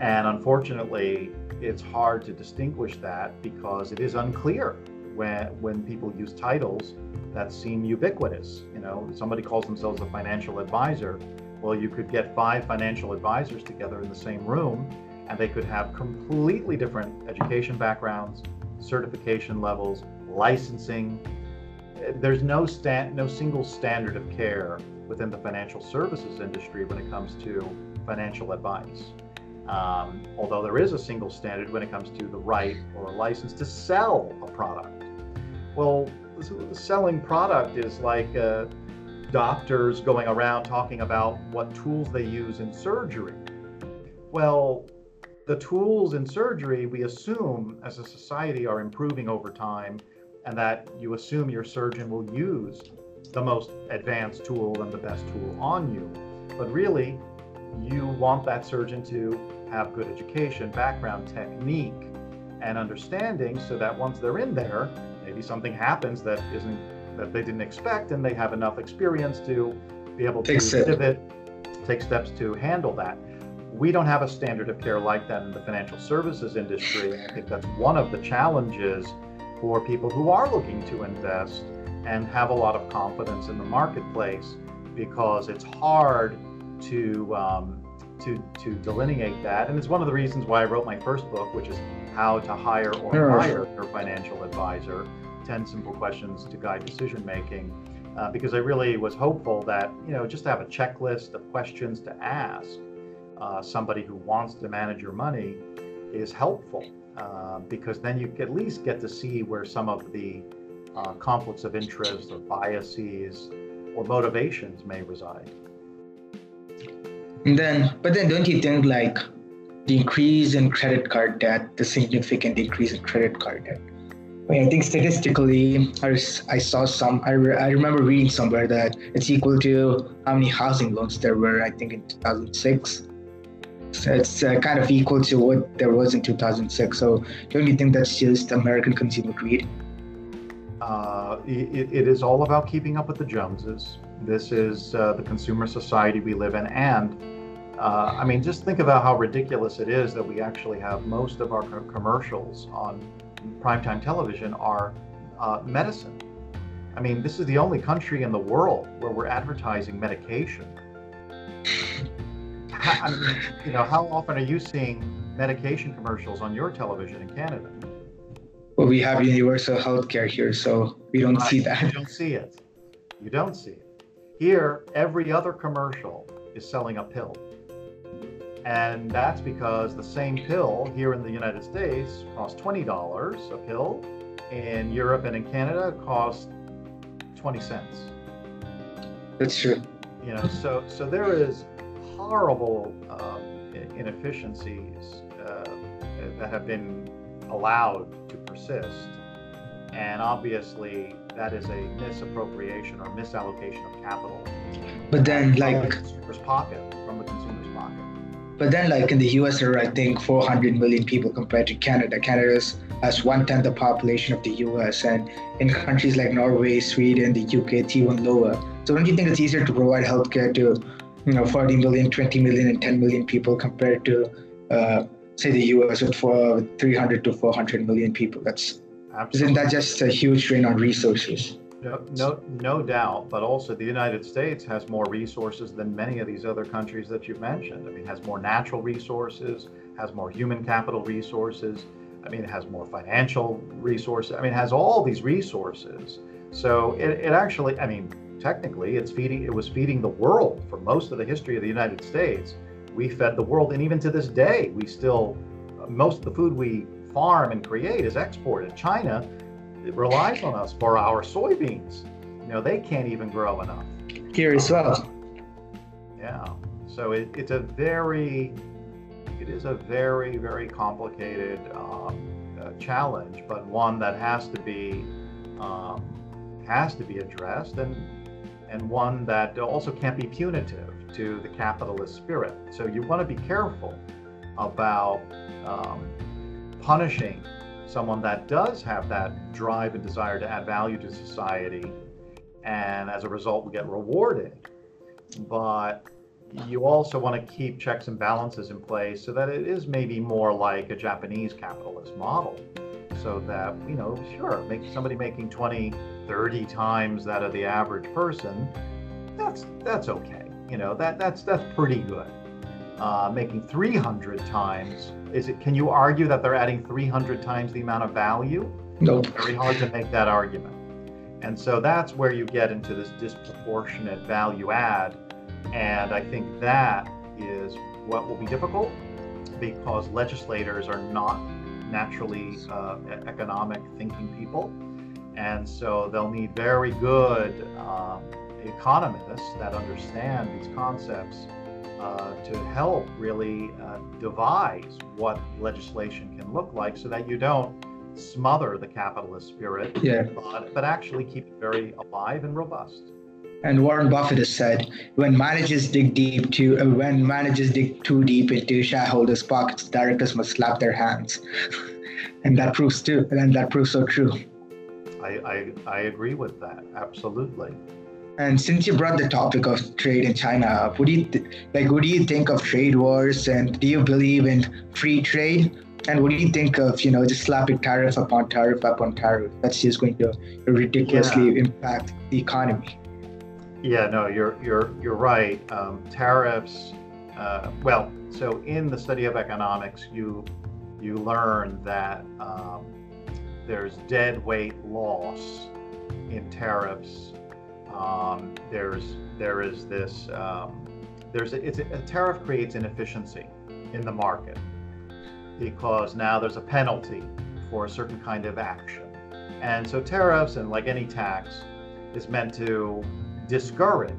And unfortunately, it's hard to distinguish that because it is unclear when, when people use titles that seem ubiquitous. You know, somebody calls themselves a financial advisor. Well, you could get five financial advisors together in the same room and they could have completely different education backgrounds, certification levels, licensing. There's no stand, no single standard of care within the financial services industry when it comes to financial advice. Um, although there is a single standard when it comes to the right or a license to sell a product. Well, selling product is like doctors going around talking about what tools they use in surgery. Well, the tools in surgery we assume as a society are improving over time, and that you assume your surgeon will use the most advanced tool and the best tool on you. But really, you want that surgeon to have good education, background, technique, and understanding so that once they're in there, maybe something happens that isn't that they didn't expect and they have enough experience to be able to pivot, take steps to handle that. We don't have a standard of care like that in the financial services industry. I think that's one of the challenges for people who are looking to invest and have a lot of confidence in the marketplace because it's hard to um, to to delineate that. And it's one of the reasons why I wrote my first book, which is how to hire or hire your financial advisor. 10 simple questions to guide decision making. Uh, because I really was hopeful that, you know, just to have a checklist of questions to ask uh, somebody who wants to manage your money is helpful. Uh, because then you at least get to see where some of the uh, conflicts of interest or biases or motivations may reside. And then, but then don't you think like the increase in credit card debt, the significant increase in credit card debt? I, think statistically, I, I saw some, I, re, I remember reading somewhere that it's equal to how many housing loans there were, I think in 2006. So it's uh, kind of equal to what there was in 2006. So don't you think that's just American consumer greed? Uh, it, it is all about keeping up with the Joneses. This is uh, the consumer society we live in. And uh, I mean, just think about how ridiculous it is that we actually have most of our co- commercials on primetime television are uh, medicine. I mean, this is the only country in the world where we're advertising medication. I mean, you know, how often are you seeing medication commercials on your television in Canada? Well, we have universal healthcare here, so we don't see that. You don't see it. You don't see it. Here, every other commercial is selling a pill. And that's because the same pill here in the United States costs $20 a pill. In Europe and in Canada, it costs 20 cents. That's true. You know, so so there is horrible um, inefficiencies uh, that have been allowed to persist, and obviously that is a misappropriation or misallocation of capital. But then, from like the consumer's pocket, from the consumer's pocket. But then, like in the US, there are, I think, 400 million people compared to Canada. Canada has one tenth the population of the US, and in countries like Norway, Sweden, the UK, it's even lower. So, don't you think it's easier to provide healthcare to, you know, 40 million, 20 million, and 10 million people compared to, uh, say, the US with for 300 to 400 million people? That's Absolutely. isn't that just a huge drain on resources? No, no, no doubt. But also, the United States has more resources than many of these other countries that you've mentioned. I mean, has more natural resources, has more human capital resources. I mean, it has more financial resources. I mean, it has all these resources. So it, it actually, I mean, technically, it's feeding. It was feeding the world for most of the history of the United States. We fed the world, and even to this day, we still most of the food we farm and create is exported. China it relies on us for our soybeans. You know, they can't even grow enough. Here as well. Yeah. So it, it's a very, it is a very, very complicated um, uh, challenge, but one that has to be um, has to be addressed, and and one that also can't be punitive to the capitalist spirit. So you want to be careful about um, punishing someone that does have that drive and desire to add value to society, and as a result, we get rewarded but you also want to keep checks and balances in place so that it is maybe more like a Japanese capitalist model. So that, you know, sure, make somebody making 20, 30 times that of the average person, that's that's okay. You know, that that's that's pretty good. Uh, making 300 times, is it? Can you argue that they're adding 300 times the amount of value? No. Nope. Very hard to make that argument. And so that's where you get into this disproportionate value add. And I think that is what will be difficult because legislators are not naturally uh, economic thinking people. And so they'll need very good um, economists that understand these concepts uh, to help really uh, devise what legislation can look like so that you don't smother the capitalist spirit, yeah. but, but actually keep it very alive and robust. And Warren Buffett has said, when managers dig deep to uh, when managers dig too deep into shareholders' pockets, directors must slap their hands, and that proves too, and that proves so true. I, I I agree with that absolutely. And since you brought the topic of trade in China up, what do you th- like? What do you think of trade wars? And do you believe in free trade? And what do you think of, you know, just slapping tariff upon tariff upon tariff? That's just going to ridiculously yeah. impact the economy. Yeah, no, you're you're you're right. Um, tariffs. Uh, well, so in the study of economics, you you learn that um, there's dead weight loss in tariffs. Um, there's there is this um, there's a, it's a, a tariff creates inefficiency in the market because now there's a penalty for a certain kind of action. And so tariffs, and like any tax, is meant to discourage.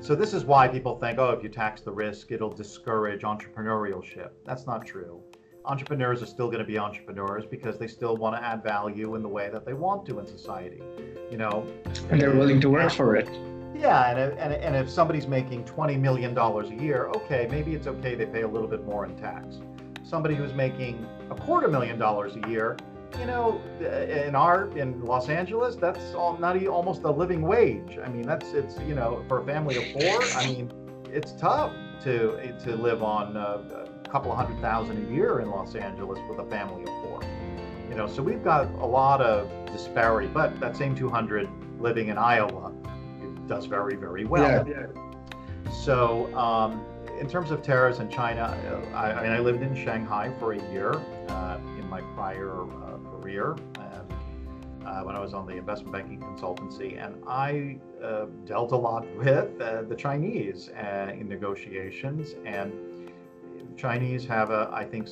So this is why people think, oh, if you tax the risk, it'll discourage entrepreneurship. That's not true. Entrepreneurs are still going to be entrepreneurs because they still want to add value in the way that they want to in society. You know, and they're willing to work for it. Yeah, and, and, and if somebody's making $20 million a year, okay, maybe it's okay they pay a little bit more in tax somebody who's making a quarter million dollars a year, you know, uh, in our in Los Angeles, that's all, not almost a living wage. I mean, that's it's you know for a family of four. I mean, it's tough to to live on a couple of hundred thousand a year in Los Angeles with a family of four. You know, so we've got a lot of disparity. But that same 200 living in Iowa does very very well. Yeah. So. Um, in terms of tariffs in China, uh, I, I, mean, I lived in Shanghai for a year uh, in my prior uh, career and, uh, when I was on the investment banking consultancy, and I uh, dealt a lot with uh, the Chinese in negotiations. And Chinese have, a, I think,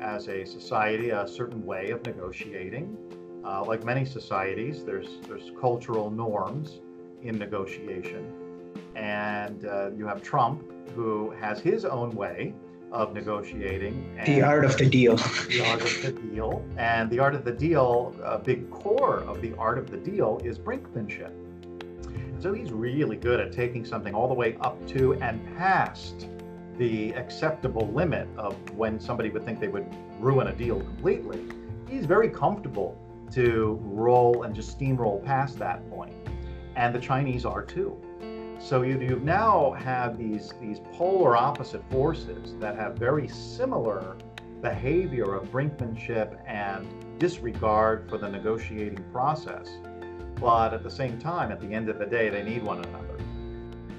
as a society, a certain way of negotiating. Uh, like many societies, there's there's cultural norms in negotiation, and uh, you have Trump who has his own way of negotiating. the art of the deal. The art of the deal. And the art of the deal, a big core of the art of the deal is brinkmanship. So he's really good at taking something all the way up to and past the acceptable limit of when somebody would think they would ruin a deal completely. He's very comfortable to roll and just steamroll past that point. And the Chinese are too. So you, you now have these, these polar opposite forces that have very similar behavior of brinkmanship and disregard for the negotiating process. But at the same time, at the end of the day, they need one another.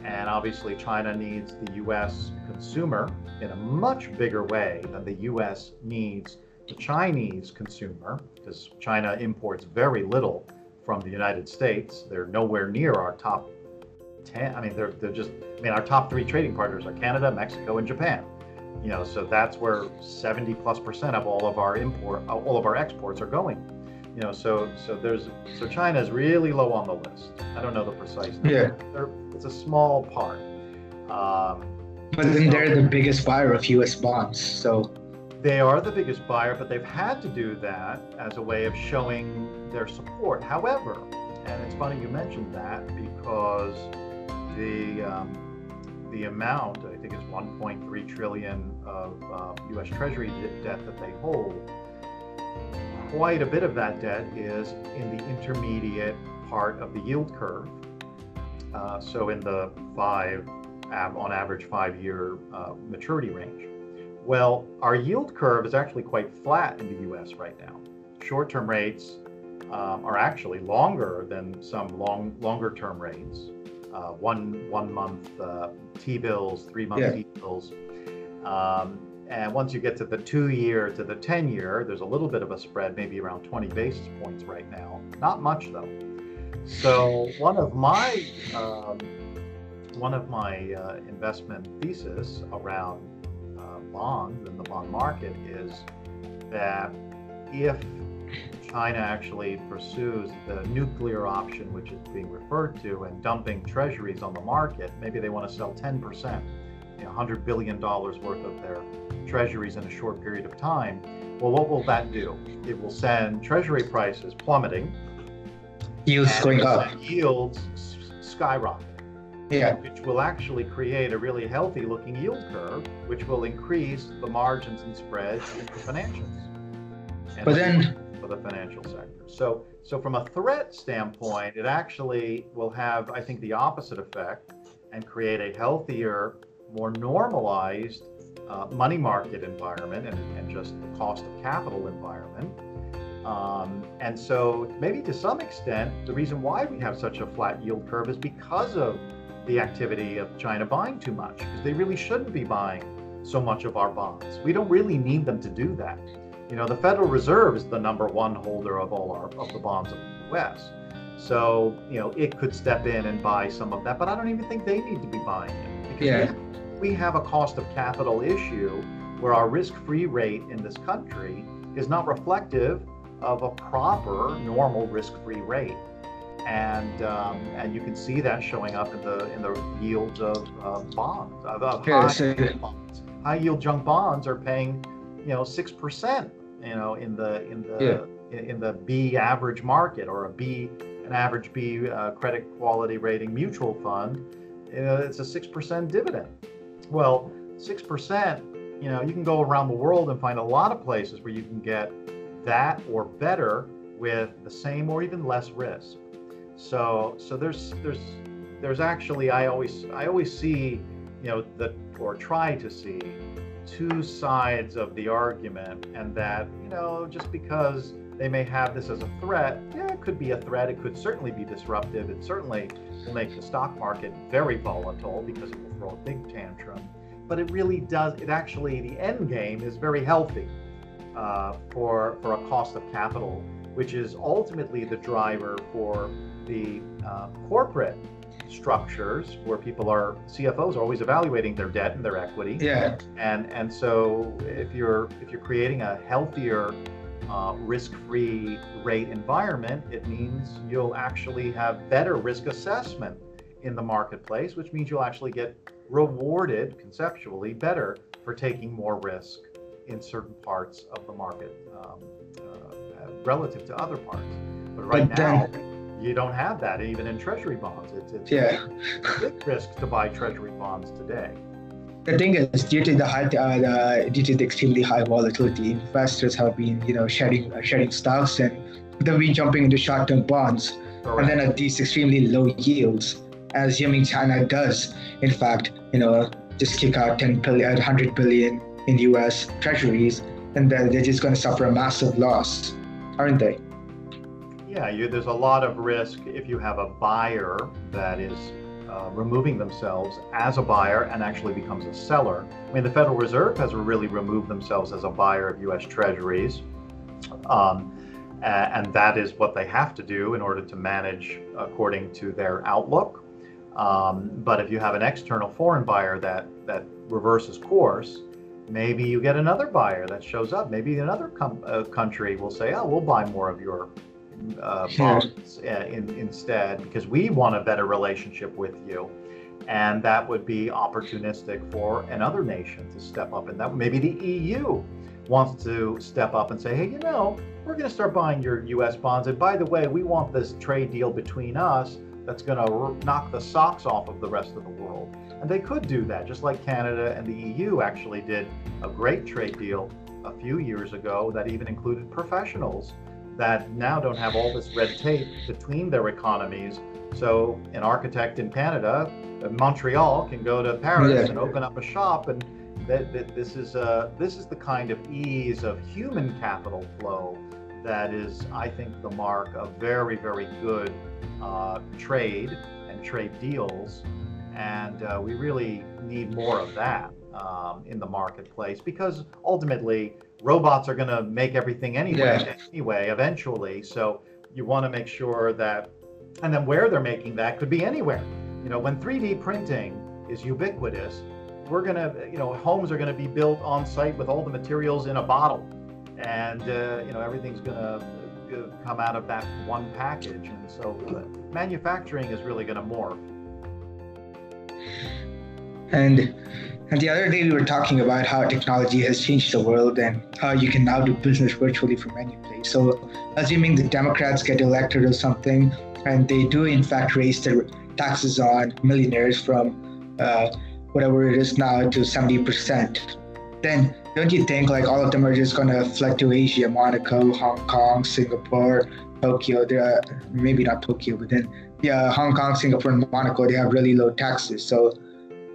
And obviously, China needs the US consumer in a much bigger way than the US needs the Chinese consumer, because China imports very little from the United States. They're nowhere near our top 10. I mean, they're, they're just, I mean, our top three trading partners are Canada, Mexico, and Japan. You know, so that's where 70 plus percent of all of our import, all of our exports are going. You know, so so there's so China is really low on the list. I don't know the precise number. Yeah, they're, it's a small part. Um, but then they're the biggest buyer of U.S. bonds. So they are the biggest buyer, but they've had to do that as a way of showing their support. However, and it's funny you mentioned that because the um, the amount, I think it's 1.3 trillion of uh, U.S. Treasury debt that they hold. Quite a bit of that debt is in the intermediate part of the yield curve, uh, so in the five, on average, five-year uh, maturity range. Well, our yield curve is actually quite flat in the U.S. right now. Short-term rates um, are actually longer than some long longer-term rates. Uh, one one month uh, T bills, three month yeah. T bills. Um, and once you get to the two year to the 10 year, there's a little bit of a spread, maybe around 20 basis points right now. Not much though. So one of my um, one of my uh, investment thesis around uh, bonds and the bond market is that if China actually pursues the nuclear option, which is being referred to, and dumping treasuries on the market, maybe they want to sell 10%, you know, $100 billion worth of their treasuries in a short period of time. Well, what will that do? It will send treasury prices plummeting, yields going up, yields skyrocketing. Yeah. Which will actually create a really healthy looking yield curve, which will increase the margins and spreads in the financials. And but then for the financial sector. So so from a threat standpoint, it actually will have, I think, the opposite effect and create a healthier, more normalized uh, money market environment and, and just the cost of capital environment. Um, and so, maybe to some extent, the reason why we have such a flat yield curve is because of the activity of China buying too much, because they really shouldn't be buying so much of our bonds. We don't really need them to do that. You know, the Federal Reserve is the number one holder of all our of the bonds of the U.S. So, you know, it could step in and buy some of that, but I don't even think they need to be buying it because yeah. we have a cost of capital issue where our risk-free rate in this country is not reflective of a proper normal risk-free rate, and um, and you can see that showing up in the in the yields of uh, bonds of, of high, so bonds. high yield junk bonds are paying you know six percent you know in the in the yeah. in, in, the B average market or a B an average B uh, credit quality rating mutual fund, you know, it's a six percent dividend. Well, six percent, you know, you can go around the world and find a lot of places where you can get that or better with the same or even less risk. So so there's there's there's actually I always I always see you know the or try to see two sides of the argument and that you know just because they may have this as a threat yeah it could be a threat. It could certainly be disruptive. It certainly will make the stock market very volatile because it will throw a big tantrum. But it really does it actually the end game is very healthy uh, for for a cost of capital, which is ultimately the driver for the uh, corporate structures where people are CFOs are always evaluating their debt and their equity. Yeah. And and so if you're if you're creating a healthier uh, risk-free rate environment, it means you'll actually have better risk assessment in the marketplace, which means you'll actually get rewarded conceptually better for taking more risk in certain parts of the market um, uh, relative to other parts. But right but now, then, you don't have that even in treasury bonds. It's, it's yeah. a big risk to buy treasury bonds today. The thing is, due to the high, uh, due to the extremely high volatility, investors have been, you know, shedding uh, shedding stocks and they've been jumping into short-term bonds, Correct. and then at these extremely low yields, as Yiming China does, in fact, you know, just kick out 10 billion, 100 billion in U.S. Treasuries, and then they're just going to suffer a massive loss, aren't they? Yeah, you, there's a lot of risk if you have a buyer that is uh, removing themselves as a buyer and actually becomes a seller. I mean, the Federal Reserve has really removed themselves as a buyer of U.S. Treasuries. Um, and that is what they have to do in order to manage according to their outlook. Um, but if you have an external foreign buyer that that reverses course, maybe you get another buyer that shows up. Maybe another com- uh, country will say, "Oh, we'll buy more of your uh, bonds uh, in, instead because we want a better relationship with you." And that would be opportunistic for another nation to step up, and that maybe the EU wants to step up and say, "Hey, you know, we're going to start buying your U.S. bonds, and by the way, we want this trade deal between us." That's going to knock the socks off of the rest of the world. And they could do that, just like Canada and the EU actually did a great trade deal a few years ago that even included professionals that now don't have all this red tape between their economies. So an architect in Canada, uh, Montreal, can go to Paris Yeah. and open up a shop, and that, that this is uh, this is the kind of ease of human capital flow that is, I think, the mark of very very good uh, trade and trade deals, and uh, we really need more of that um, in the marketplace because ultimately robots are going to make everything anyway Yeah. anyway eventually. So you want to make sure that and then where they're making that could be anywhere. You know when 3d printing is ubiquitous we're going to you know homes are going to be built on site with all the materials in a bottle. And uh, you know everything's going to come out of that one package. And so uh, manufacturing is really going to morph. And and the other day we were talking about how technology has changed the world and how you can now do business virtually from any place. So assuming the Democrats get elected or something, and they do in fact raise their taxes on millionaires from uh, whatever it is now to 70%, then don't you think like all of them are just gonna flood to Asia, Monaco, Hong Kong, Singapore, Tokyo? They're maybe not Tokyo, but then yeah, Hong Kong, Singapore, and Monaco they have really low taxes. So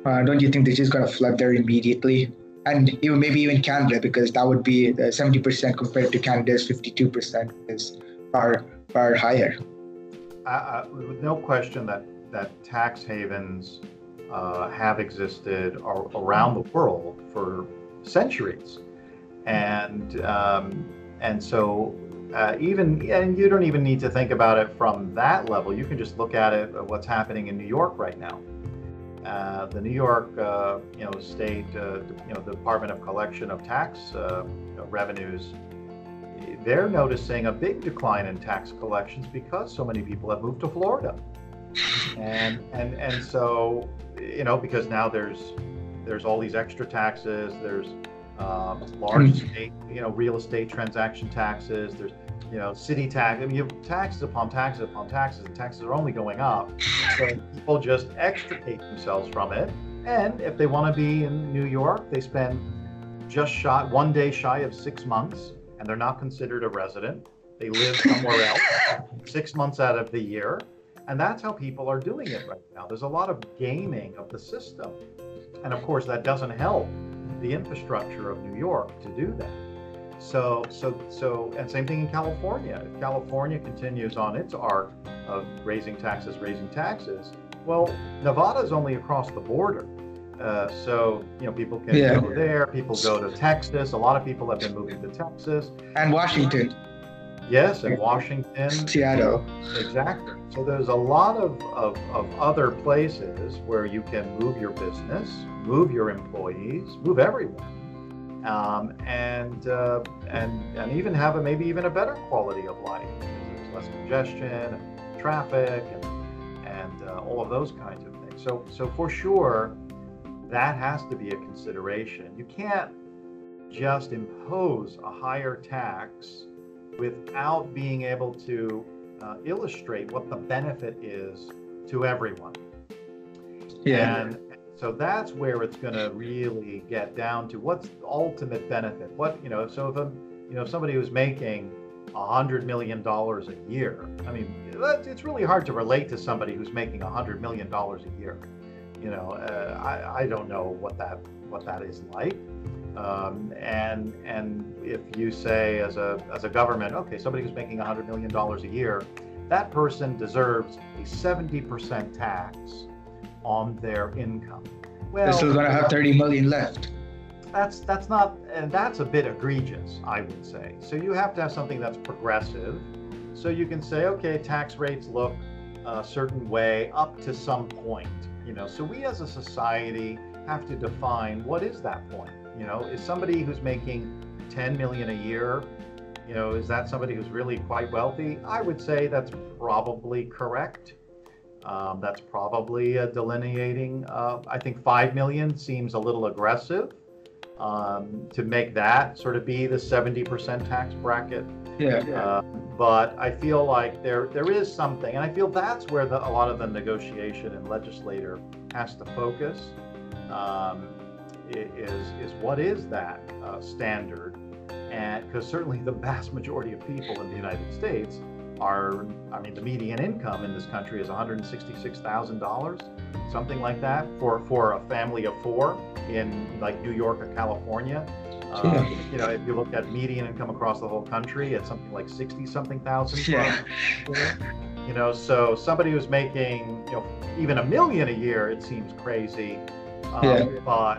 uh, don't you think they're just going to flood there immediately? And even maybe even Canada, because that would be uh, 70% compared to Canada's 52% is far far higher. uh, uh, with no question that that tax havens uh, have existed ar- around the world for centuries, and um, and so uh, even and you don't even need to think about it from that level. You can just look at it at what's happening in New York right now. Uh, the New York, uh, you know, state, uh, you know, Department of Collection of Tax uh, revenues they're noticing a big decline in tax collections because so many people have moved to Florida. And and and so you know because now there's there's all these extra taxes, there's um, large state, you know, real estate transaction taxes, there's you know, city tax. I mean, you have taxes upon taxes upon taxes, and taxes are only going up. So people just extricate themselves from it. And if they want to be in New York, they spend just shy, one day shy of six months, and they're not considered a resident. They live somewhere else six months out of the year. And that's how people are doing it right now. There's a lot of gaming of the system. And of course, that doesn't help the infrastructure of New York to do that. So, so, so, and same thing in California. If California continues on its arc of raising taxes, raising taxes, well, Nevada is only across the border. Uh, so, you know, people can Yeah. go there, people go to Texas. A lot of people have been moving to Texas. And Washington, Yes, and Washington. Seattle. Exactly. So there's a lot of, of, of other places where you can move your business, move your employees, move everyone, um, and uh, and and even have a maybe even a better quality of life. There's less congestion, and traffic, and and uh, all of those kinds of things. So so for sure, that has to be a consideration. You can't just impose a higher tax without being able to uh, illustrate what the benefit is to everyone. Yeah. And so that's where it's going to really get down to what's the ultimate benefit. What you know, so if a, you know somebody who's making hundred million dollars a year, I mean, it's really hard to relate to somebody who's making hundred million dollars a year. You know, uh, I, I don't know what that what that is like. Um, and and if you say as a as a government, okay, somebody who's making hundred million dollars a year, that person deserves a 70% tax on their income. They're still going to have 30 million left. that's that's not and that's a bit egregious, I would say. So you have to have something that's progressive. So you can say, okay, tax rates look a certain way up to some point. You know, so we as a society have to define what is that point. You know, is somebody who's making 10 million a year, you know, is that somebody who's really quite wealthy? I would say that's probably correct. Um, that's probably uh, delineating. Uh, I think 5 million seems a little aggressive um, to make that sort of be the 70% tax bracket. Yeah. Uh, but I feel like there there is something, and I feel that's where the, a lot of the negotiation and legislator has to focus. Um, is is what is that uh, standard, and because certainly the vast majority of people in the United States I mean, the median income in this country is $166,000, something like that, for for a family of four in like New York or California. Um, you know, if you look at median income across the whole country, it's something like 60 something thousand. Yeah. You know, so somebody who's making, you know, even a million a year, it seems crazy. Um, Yeah. But,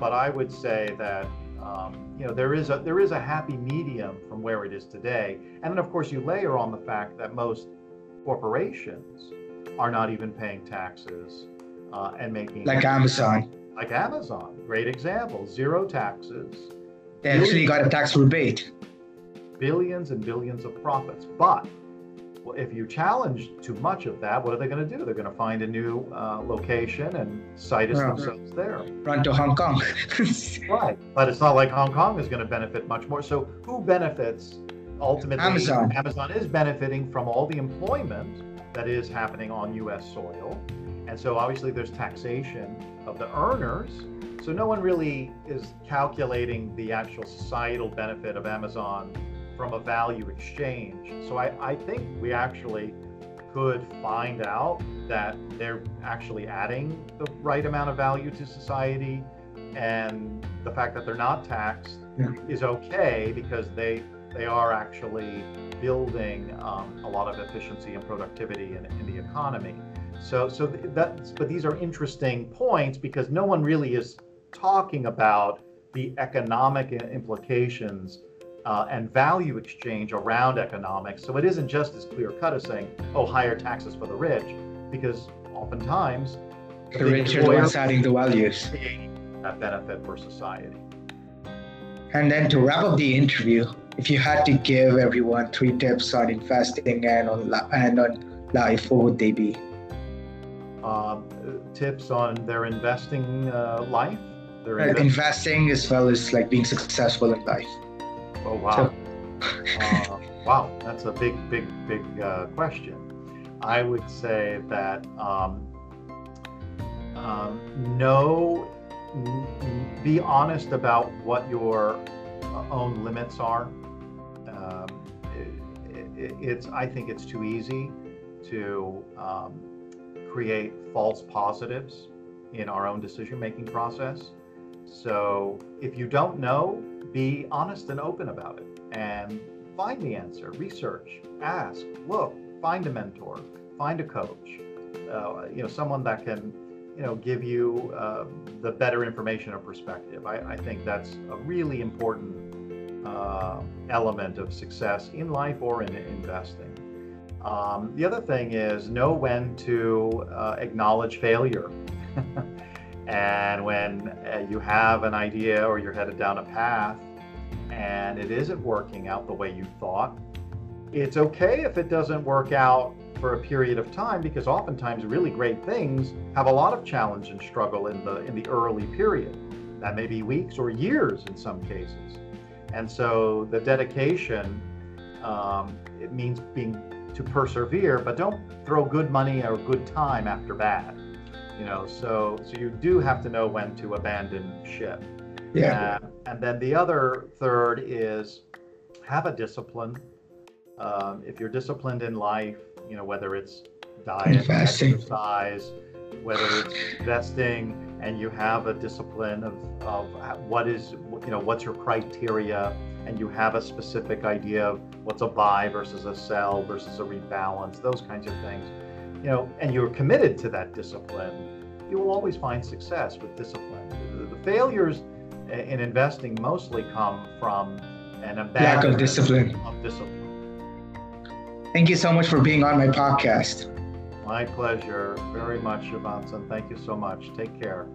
but I would say that, um, you know, there is a there is a happy medium from where it is today, and then of course you layer on the fact that most corporations are not even paying taxes uh, and making Like Amazon. like Amazon, great example, zero taxes, They actually got a tax rebate. billions and billions of profits. But if you challenge too much of that, what are they going to do? They're going to find a new uh, location and situs Yeah. themselves there. Run to Hong Kong. Right. But it's not like Hong Kong is going to benefit much more. So who benefits ultimately? Amazon. Amazon is benefiting from all the employment that is happening on U.S. soil. And so obviously there's taxation of the earners. So no one really is calculating the actual societal benefit of Amazon from a value exchange. So I, I think we actually could find out that they're actually adding the right amount of value to society and the fact that they're not taxed Yeah. is okay because they they are actually building um, a lot of efficiency and productivity in, in the economy. So so that's but these are interesting points because no one really is talking about the economic implications uh, and value exchange around economics. So it isn't just as clear cut as saying, oh, higher taxes for the rich, because oftentimes the big rich are the ones adding the values. that benefit for society. And then to wrap up the interview, if you had to give everyone three tips on investing and on li- and on life, what would they be? Um, tips on their investing uh, life. Their Uh, invest- investing as well as like being successful in life. Oh wow, uh, wow, that's a big, big, big uh, question. I would say that um, um, know, n- n- be honest about what your uh, own limits are. Um, it, it, it's, I think it's too easy to um, create false positives in our own decision-making process. So if you don't know, be honest and open about it and find the answer, research, ask, look, find a mentor, find a coach, uh, you know, someone that can, you know, give you uh, the better information or perspective. I, I think that's a really important uh, element of success in life or in investing. Um, the other thing is know when to uh, acknowledge failure. and when uh, you have an idea or you're headed down a path and it isn't working out the way you thought, it's okay if it doesn't work out for a period of time because oftentimes really great things have a lot of challenge and struggle in the in the early period. That may be weeks or years in some cases. And so the dedication um, it means being to persevere, but don't throw good money or good time after bad. You know, so so you do have to know when to abandon ship. Yeah. Uh, and then the other third is have a discipline. Um, if you're disciplined in life, you know, whether it's diet, Investing. exercise, whether it's investing, and you have a discipline of, of what is, you know, what's your criteria, and you have a specific idea of what's a buy versus a sell versus a rebalance, those kinds of things, you know, and you're committed to that discipline, you will always find success with discipline. The, the failures uh, in investing mostly come from an Lack of discipline. of discipline. Thank you so much for being on my podcast. My pleasure very much, Shivansan. Thank you so much. Take care.